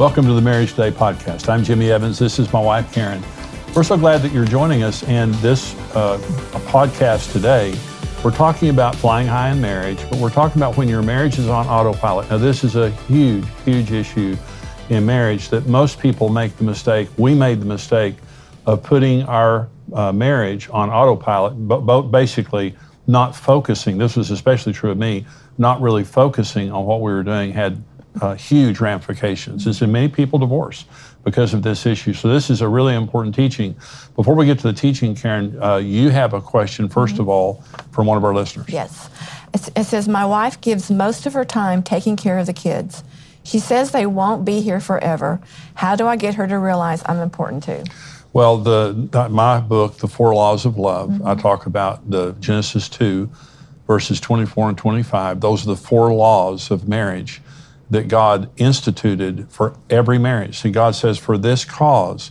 Welcome to the Marriage Today podcast. I'm Jimmy Evans. This is my wife, Karen. We're so glad that you're joining us in this uh, podcast today. We're talking about flying high in marriage, but we're talking about when your marriage is on autopilot. Now, this is a huge, huge issue in marriage that most people make the mistake. We made the mistake of putting our uh, marriage on autopilot, but basically not focusing. This was especially true of me, not really focusing on what we were doing had uh, huge ramifications. And so many people divorce because of this issue. So this is a really important teaching. Before we get to the teaching, Karen, uh, you have a question, 1st mm-hmm. of all, from one of our listeners. Yes. It says, My wife gives most of her time taking care of the kids. She says they won't be here forever. How do I get her to realize I'm important too? Well, the my book, The Four Laws of Love, mm-hmm. I talk about the Genesis 2, verses 24 and 25. Those are the four laws of marriage that God instituted for every marriage. See, God says, for this cause,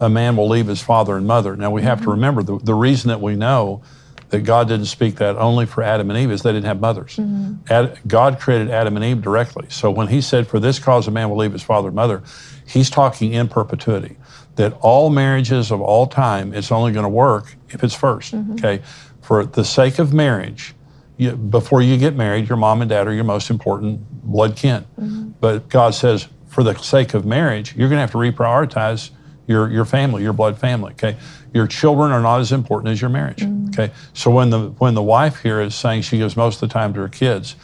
a man will leave his father and mother. Now, we have mm-hmm. to remember the, the reason that we know that God didn't speak that only for Adam and Eve is they didn't have mothers. Mm-hmm. Ad, God created Adam and Eve directly. So when he said, for this cause, a man will leave his father and mother, he's talking in perpetuity. That all marriages of all time, it's only going to work if it's 1st mm-hmm. Okay? For the sake of marriage, you, before you get married, your mom and dad are your most important blood kin. Mm-hmm. But God says, for the sake of marriage, you're going to have to reprioritize your, your family, your blood family. Okay, your children are not as important as your marriage. Mm-hmm. Okay, so when the when the wife here is saying she gives most of the time to her kids,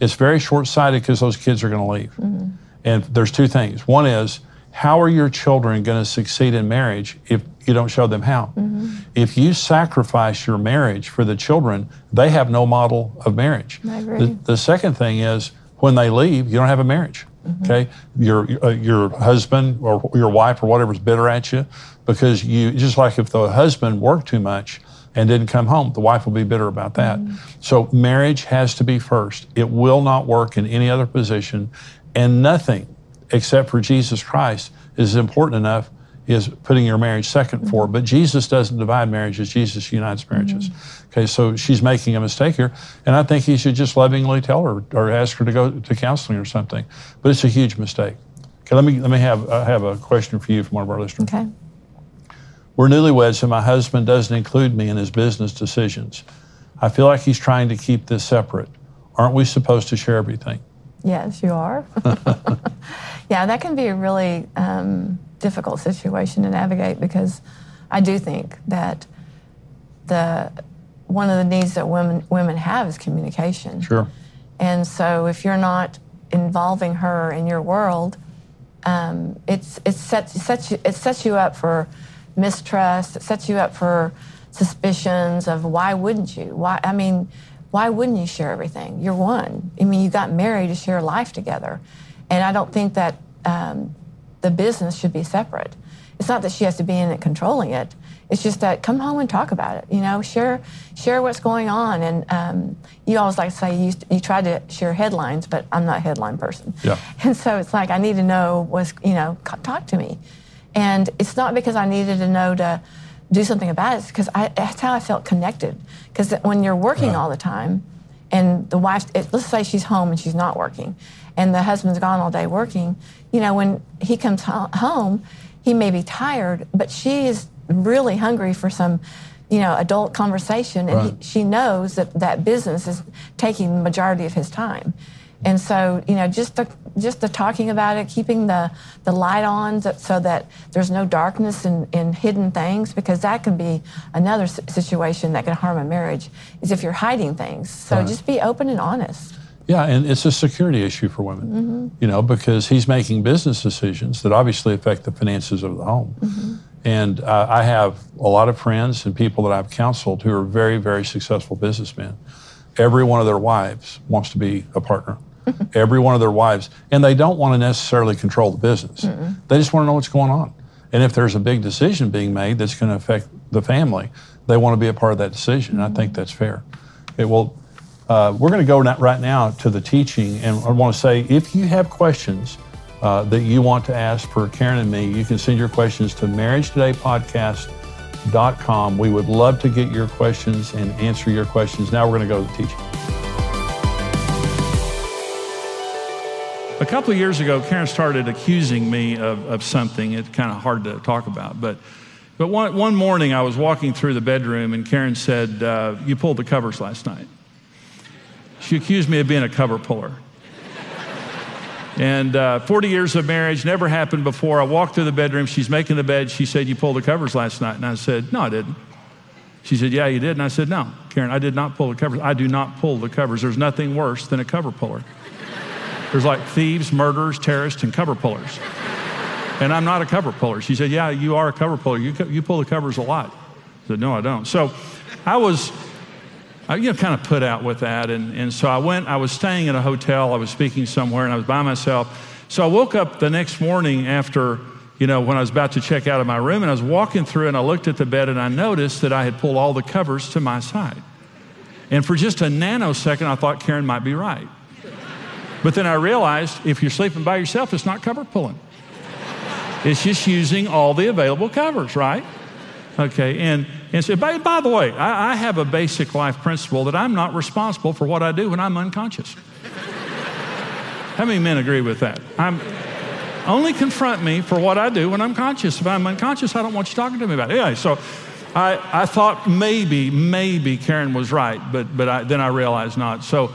it's very short sighted because those kids are going to leave. Mm-hmm. And there's two things. One is how are your children going to succeed in marriage if you don't show them how? Mm-hmm. If you sacrifice your marriage for the children, they have no model of marriage. The, the second thing is when they leave, you don't have a marriage. Mm-hmm. Okay, your uh, your husband or your wife or whatever is bitter at you because you just like if the husband worked too much and didn't come home, the wife will be bitter about that. Mm-hmm. So marriage has to be first. It will not work in any other position, and nothing except for Jesus Christ is important enough is putting your marriage 2nd mm-hmm. for. But Jesus doesn't divide marriages, Jesus unites marriages. Mm-hmm. Okay, so she's making a mistake here. And I think he should just lovingly tell her or ask her to go to counseling or something. But it's a huge mistake. Okay, let me let me have uh, have a question for you from one of our listeners. Okay. We're newlyweds and my husband doesn't include me in his business decisions. I feel like he's trying to keep this separate. Aren't we supposed to share everything? Yes, you are. yeah, that can be a really um, difficult situation to navigate because I do think that the one of the needs that women women have is communication. Sure. And so if you're not involving her in your world, um, it's it sets sets you, it sets you up for mistrust. It sets you up for suspicions of why wouldn't you? Why I mean why wouldn't you share everything? You're one. I mean, you got married to share life together. And I don't think that um, the business should be separate. It's not that she has to be in it controlling it. It's just that come home and talk about it. You know, share share what's going on. And um, you always like to say you, you try to share headlines, but I'm not a headline person. Yeah. And so it's like I need to know what's you know talk to me, and it's not because I needed to know to do something about it. It's because that's how I felt connected. Because when you're working all the time, and the wife, it, let's say she's home and she's not working, and the husband's gone all day working, you know, when he comes home, he may be tired, but she is really hungry for some, you know, adult conversation, and right. he, she knows that that business is taking the majority of his time. And so, you know, just the just the talking about it, keeping the the light on so that there's no darkness and, and hidden things, because that can be another situation that can harm a marriage. Is if you're hiding things. So right. just be open and honest. Yeah, and it's a security issue for women, mm-hmm. you know, because he's making business decisions that obviously affect the finances of the home. Mm-hmm. And uh, I have a lot of friends and people that I've counseled who are very, very successful businessmen. Every one of their wives wants to be a partner. Every one of their wives, and they don't want to necessarily control the business. Mm-hmm. They just want to know what's going on. And if there's a big decision being made that's going to affect the family, they want to be a part of that decision. And I think that's fair. It will uh, we're going to go right now to the teaching, and I want to say if you have questions uh, that you want to ask for Karen and me, you can send your questions to marriagetodaypodcast.com. We would love to get your questions and answer your questions. Now we're going to go to the teaching. A couple of years ago, Karen started accusing me of, of something. It's kind of hard to talk about. But, but one, one morning, I was walking through the bedroom, and Karen said, uh, You pulled the covers last night. She accused me of being a cover puller. And uh, 40 years of marriage, never happened before. I walked through the bedroom. She's making the bed. She said, You pulled the covers last night. And I said, No, I didn't. She said, Yeah, you did. And I said, No, Karen, I did not pull the covers. I do not pull the covers. There's nothing worse than a cover puller. There's like thieves, murderers, terrorists, and cover pullers. And I'm not a cover puller. She said, Yeah, you are a cover puller. You, you pull the covers a lot. I said, No, I don't. So I was, I, you know, kind of put out with that. And, and so I went, I was staying in a hotel, I was speaking somewhere, and I was by myself. So I woke up the next morning after, you know, when I was about to check out of my room, and I was walking through and I looked at the bed and I noticed that I had pulled all the covers to my side. And for just a nanosecond, I thought Karen might be right. But then I realized if you're sleeping by yourself, it's not cover pulling. It's just using all the available covers, right? Okay, and, and so, by, by the way, I, I have a basic life principle that I'm not responsible for what I do when I'm unconscious. How many men agree with that? I'm, only confront me for what I do when I'm conscious. If I'm unconscious, I don't want you talking to me about it. Anyway, so I, I thought maybe, maybe Karen was right, but, but I, then I realized not. So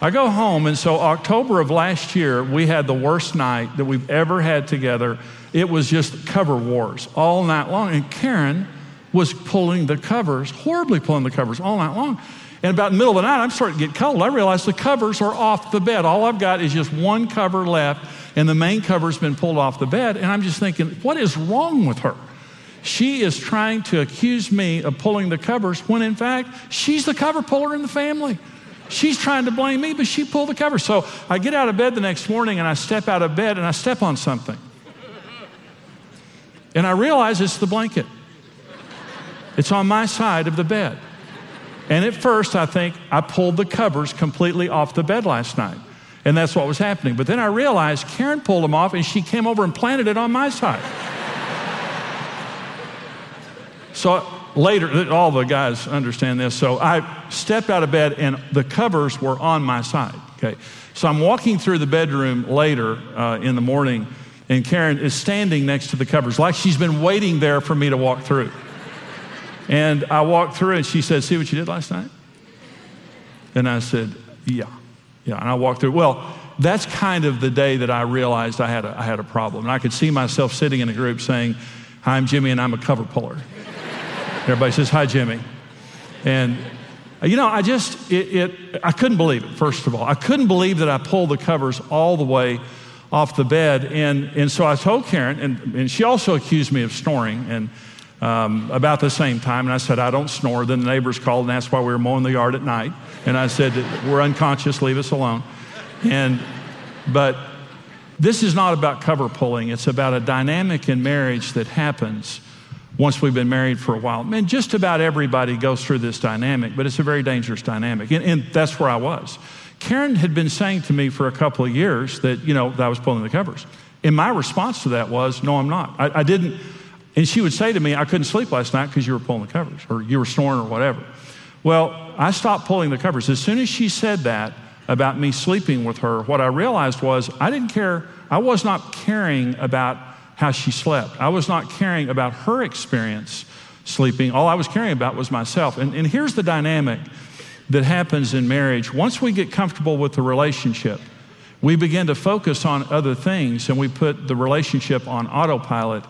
I go home, and so October of last year, we had the worst night that we've ever had together. It was just cover wars all night long. And Karen was pulling the covers, horribly pulling the covers all night long. And about the middle of the night, I'm starting to get cold. I realize the covers are off the bed. All I've got is just one cover left, and the main cover's been pulled off the bed. And I'm just thinking, what is wrong with her? She is trying to accuse me of pulling the covers when in fact she's the cover puller in the family. She's trying to blame me, but she pulled the cover. So I get out of bed the next morning and I step out of bed and I step on something. And I realize it's the blanket. It's on my side of the bed. And at first, I think I pulled the covers completely off the bed last night. And that's what was happening. But then I realized Karen pulled them off and she came over and planted it on my side. so later, all the guys understand this. So I stepped out of bed and the covers were on my side. Okay. So I'm walking through the bedroom later uh, in the morning, and Karen is standing next to the covers, like she's been waiting there for me to walk through. And I walked through, and she said, See what you did last night? And I said, Yeah. Yeah. And I walked through. Well, that's kind of the day that I realized I had a, I had a problem. And I could see myself sitting in a group saying, Hi, I'm Jimmy, and I'm a cover puller. Everybody says, Hi, Jimmy. And, you know, I just, it, it, I couldn't believe it, first of all. I couldn't believe that I pulled the covers all the way off the bed. And, and so I told Karen, and, and she also accused me of snoring. And um, about the same time, and I said, I don't snore. Then the neighbors called and asked why we were mowing the yard at night. And I said, We're unconscious, leave us alone. And, but this is not about cover pulling, it's about a dynamic in marriage that happens once we've been married for a while. Man, just about everybody goes through this dynamic, but it's a very dangerous dynamic. And, and, that's where I was. Karen had been saying to me for a couple of years that, you know, that I was pulling the covers. And my response to that was, no, I'm not. I, I didn't. And she would say to me, I couldn't sleep last night because you were pulling the covers or you were snoring or whatever. Well, I stopped pulling the covers. As soon as she said that about me sleeping with her, what I realized was I didn't care. I was not caring about how she slept. I was not caring about her experience sleeping. All I was caring about was myself. And, and here's the dynamic that happens in marriage. Once we get comfortable with the relationship, we begin to focus on other things and we put the relationship on autopilot.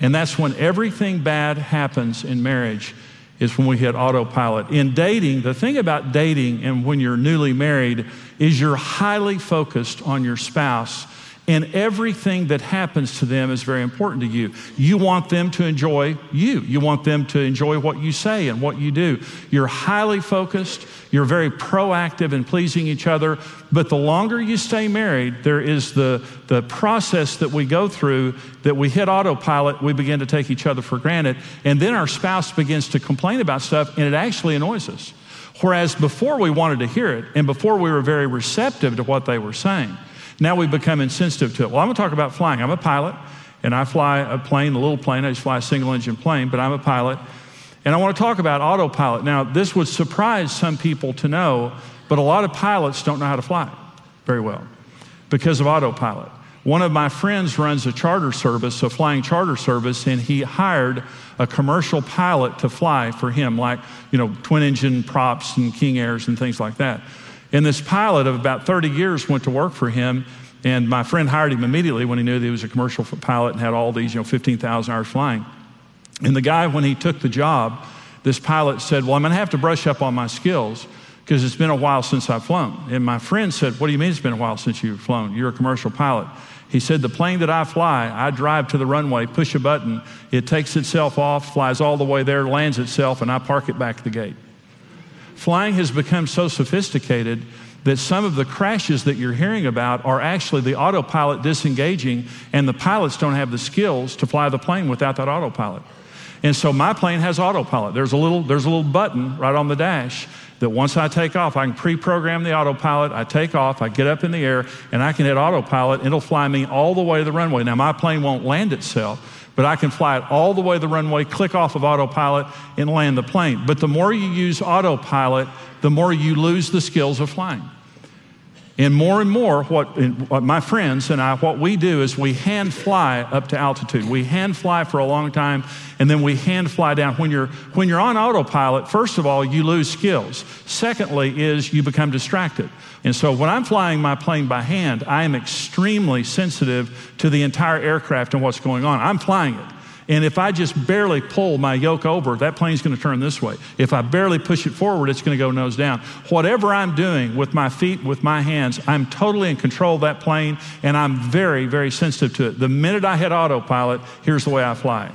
And that's when everything bad happens in marriage is when we hit autopilot. In dating, the thing about dating and when you're newly married is you're highly focused on your spouse and everything that happens to them is very important to you. You want them to enjoy you. You want them to enjoy what you say and what you do. You're highly focused. You're very proactive in pleasing each other. But the longer you stay married, there is the, the process that we go through that we hit autopilot, we begin to take each other for granted. And then our spouse begins to complain about stuff, and it actually annoys us. Whereas before we wanted to hear it, and before we were very receptive to what they were saying, now we become insensitive to it. Well, I'm going to talk about flying. I'm a pilot, and I fly a plane, a little plane. I just fly a single engine plane, but I'm a pilot. And I want to talk about autopilot. Now, this would surprise some people to know, but a lot of pilots don't know how to fly very well. because of autopilot. One of my friends runs a charter service, a flying charter service, and he hired a commercial pilot to fly for him, like, you know, twin engine props and King Airs and things like that. And this pilot of about 30 years went to work for him, and my friend hired him immediately when he knew that he was a commercial pilot and had all these, you know, 15,000 hours flying. And the guy, when he took the job, this pilot said, Well, I'm going to have to brush up on my skills because it's been a while since I've flown. And my friend said, What do you mean it's been a while since you've flown? You're a commercial pilot. He said, The plane that I fly, I drive to the runway, push a button, it takes itself off, flies all the way there, lands itself, and I park it back at the gate. Flying has become so sophisticated that some of the crashes that you're hearing about are actually the autopilot disengaging, and the pilots don't have the skills to fly the plane without that autopilot. And so my plane has autopilot. There's a little, there's a little button right on the dash that once I take off, I can pre program the autopilot. I take off, I get up in the air, and I can hit autopilot. It'll fly me all the way to the runway. Now, my plane won't land itself, but I can fly it all the way the runway, click off of autopilot, and land the plane. But the more you use autopilot, the more you lose the skills of flying. And more and more, what, what, my friends and I, what we do is we hand fly up to altitude. We hand fly for a long time, and then we hand fly down. When you're, when you're on autopilot, first of all, you lose skills. Secondly, is you become distracted. And so when I'm flying my plane by hand, I am extremely sensitive to the entire aircraft and what's going on. I'm flying it. And if I just barely pull my yoke over, that plane's going to turn this way. If I barely push it forward, it's going to go nose down. Whatever I'm doing with my feet, with my hands, I'm totally in control of that plane, and I'm very, very sensitive to it. The minute I hit autopilot, here's the way I fly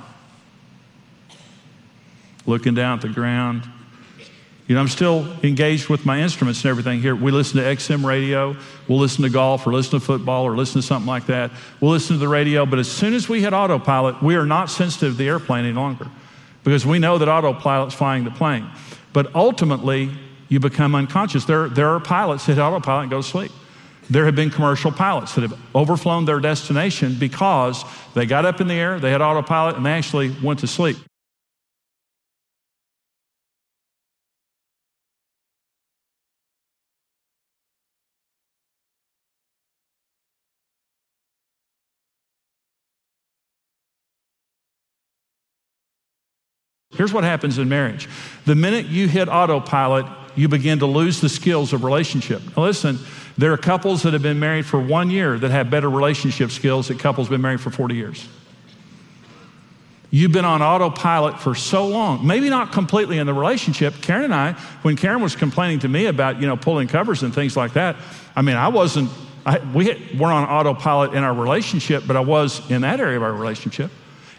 looking down at the ground, you know, I'm still engaged with my instruments and everything here. We listen to XM radio, we'll listen to golf, or listen to football, or listen to something like that. We'll listen to the radio, but as soon as we hit autopilot, we are not sensitive to the airplane any longer because we know that autopilot's flying the plane. But ultimately, you become unconscious. There, there are pilots that hit autopilot and go to sleep. There have been commercial pilots that have overflown their destination because they got up in the air, they had autopilot, and they actually went to sleep. Here's what happens in marriage the minute you hit autopilot, you begin to lose the skills of relationship. Now, listen, there are couples that have been married for one year that have better relationship skills than couples been married for 40 years. You've been on autopilot for so long, maybe not completely in the relationship. Karen and I, when Karen was complaining to me about, you know, pulling covers and things like that, I mean, I wasn't, I, we weren't on autopilot in our relationship, but I was in that area of our relationship.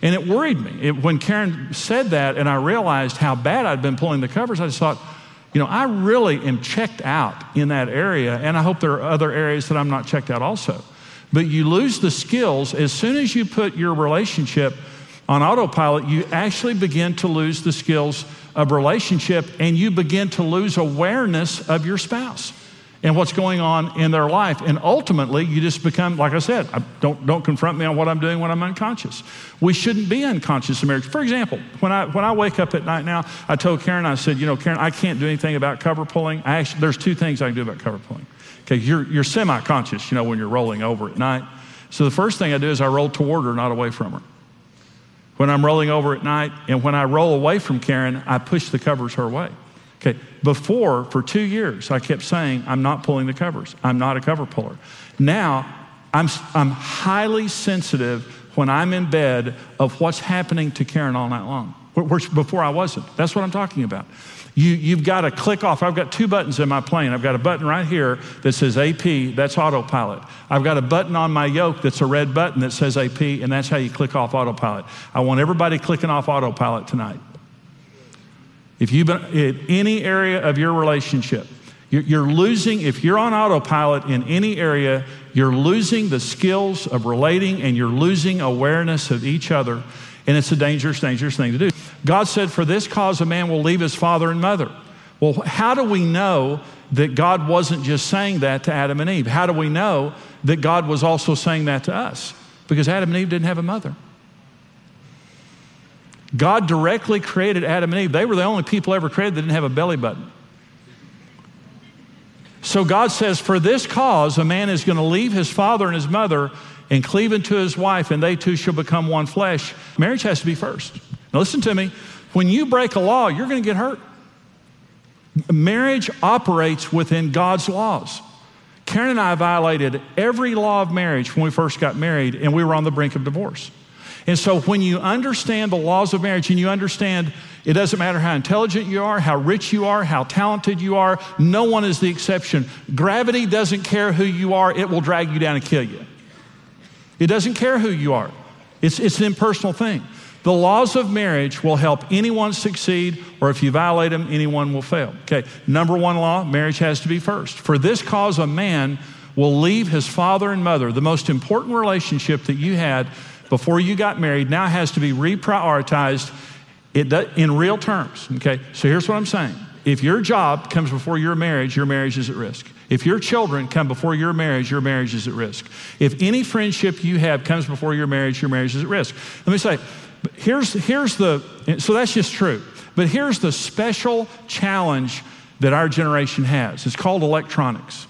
And it worried me. It, when Karen said that and I realized how bad I'd been pulling the covers, I just thought, you know, I really am checked out in that area, and I hope there are other areas that I'm not checked out also. But you lose the skills as soon as you put your relationship on autopilot, you actually begin to lose the skills of relationship and you begin to lose awareness of your spouse and what's going on in their life. And ultimately, you just become, like I said, I don't, don't confront me on what I'm doing when I'm unconscious. We shouldn't be unconscious in marriage. For example, when I, when I wake up at night now, I told Karen, I said, you know, Karen, I can't do anything about cover pulling. I actually, there's two things I can do about cover pulling. Okay, you're, you're semi conscious, you know, when you're rolling over at night. So the first thing I do is I roll toward her, not away from her. When I'm rolling over at night, and when I roll away from Karen, I push the covers her way. Okay, before, for two years, I kept saying, I'm not pulling the covers. I'm not a cover puller. Now, I'm, I'm highly sensitive when I'm in bed of what's happening to Karen all night long. Which before I wasn't. That's what I'm talking about. You, you've got to click off. I've got two buttons in my plane. I've got a button right here that says AP, that's autopilot. I've got a button on my yoke that's a red button that says AP, and that's how you click off autopilot. I want everybody clicking off autopilot tonight. If you've been in any area of your relationship, you're losing, if you're on autopilot in any area, you're losing the skills of relating and you're losing awareness of each other. And it's a dangerous, dangerous thing to do. God said, For this cause, a man will leave his father and mother. Well, how do we know that God wasn't just saying that to Adam and Eve? How do we know that God was also saying that to us? Because Adam and Eve didn't have a mother. God directly created Adam and Eve. They were the only people ever created that didn't have a belly button. So God says, For this cause, a man is going to leave his father and his mother and cleave unto his wife, and they two shall become one flesh. Marriage has to be first. Now, listen to me. When you break a law, you're going to get hurt. Marriage operates within God's laws. Karen and I violated every law of marriage when we first got married, and we were on the brink of divorce. And so, when you understand the laws of marriage and you understand it doesn't matter how intelligent you are, how rich you are, how talented you are, no one is the exception. Gravity doesn't care who you are, it will drag you down and kill you. It doesn't care who you are, it's, it's an impersonal thing. The laws of marriage will help anyone succeed, or if you violate them, anyone will fail. Okay, number one law marriage has to be first. For this cause, a man will leave his father and mother. The most important relationship that you had before you got married now has to be reprioritized in real terms. Okay, so here's what I'm saying. If your job comes before your marriage, your marriage is at risk. If your children come before your marriage, your marriage is at risk. If any friendship you have comes before your marriage, your marriage is at risk. Let me say, here's, here's the, so that's just true. But here's the special challenge that our generation has it's called electronics.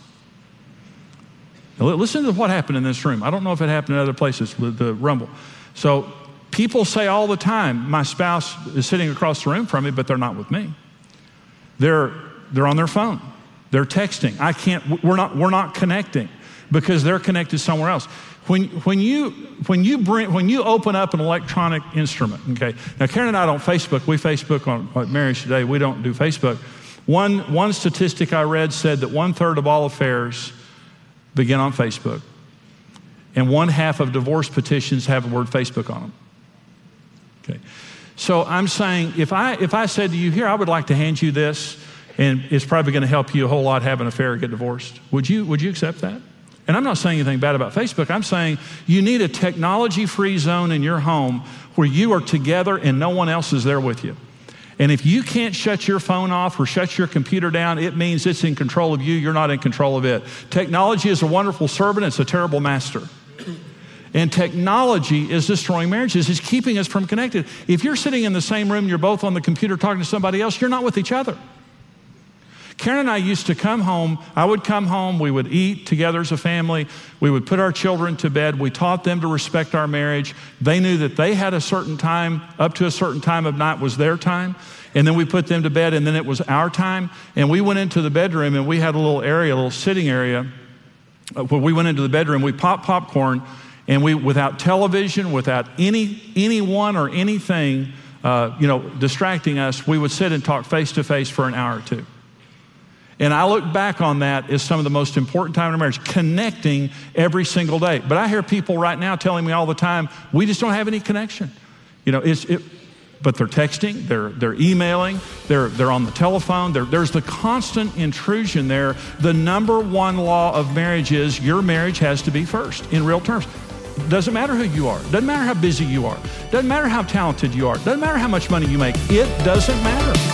Now, listen to what happened in this room. I don't know if it happened in other places, the, the rumble. So people say all the time, my spouse is sitting across the room from me, but they're not with me. They're, they're on their phone. They're texting. I can't, we're not, we're not connecting because they're connected somewhere else. When, when, you, when, you bring, when you open up an electronic instrument, okay, now Karen and I don't Facebook, we Facebook on, on Marriage Today, we don't do Facebook. One, one statistic I read said that one third of all affairs begin on Facebook, and one half of divorce petitions have the word Facebook on them. Okay. So I'm saying if I, if I said to you, here, I would like to hand you this, and it's probably going to help you a whole lot have an affair get divorced, would you, would you accept that? And I'm not saying anything bad about Facebook. I'm saying you need a technology free zone in your home where you are together and no one else is there with you. And if you can't shut your phone off or shut your computer down, it means it's in control of you. You're not in control of it. Technology is a wonderful servant, it's a terrible master. And technology is destroying marriages, it's keeping us from connected. If you're sitting in the same room, you're both on the computer talking to somebody else, you're not with each other. Karen and I used to come home. I would come home. We would eat together as a family. We would put our children to bed. We taught them to respect our marriage. They knew that they had a certain time, up to a certain time of night was their time. And then we put them to bed, and then it was our time. And we went into the bedroom, and we had a little area, a little sitting area. Uh, when we went into the bedroom, we popped popcorn, and we, without television, without any anyone or anything, uh, you know, distracting us, we would sit and talk face to face for an hour or two. And I look back on that as some of the most important time in marriage, connecting every single day. But I hear people right now telling me all the time, we just don't have any connection. You know, it's, it, but they're texting, they're, they're emailing, they're, they're on the telephone. there's the constant intrusion there. The number one law of marriage is your marriage has to be first in real terms. Doesn't matter who you are. Doesn't matter how busy you are. Doesn't matter how talented you are. Doesn't matter how much money you make. It doesn't matter.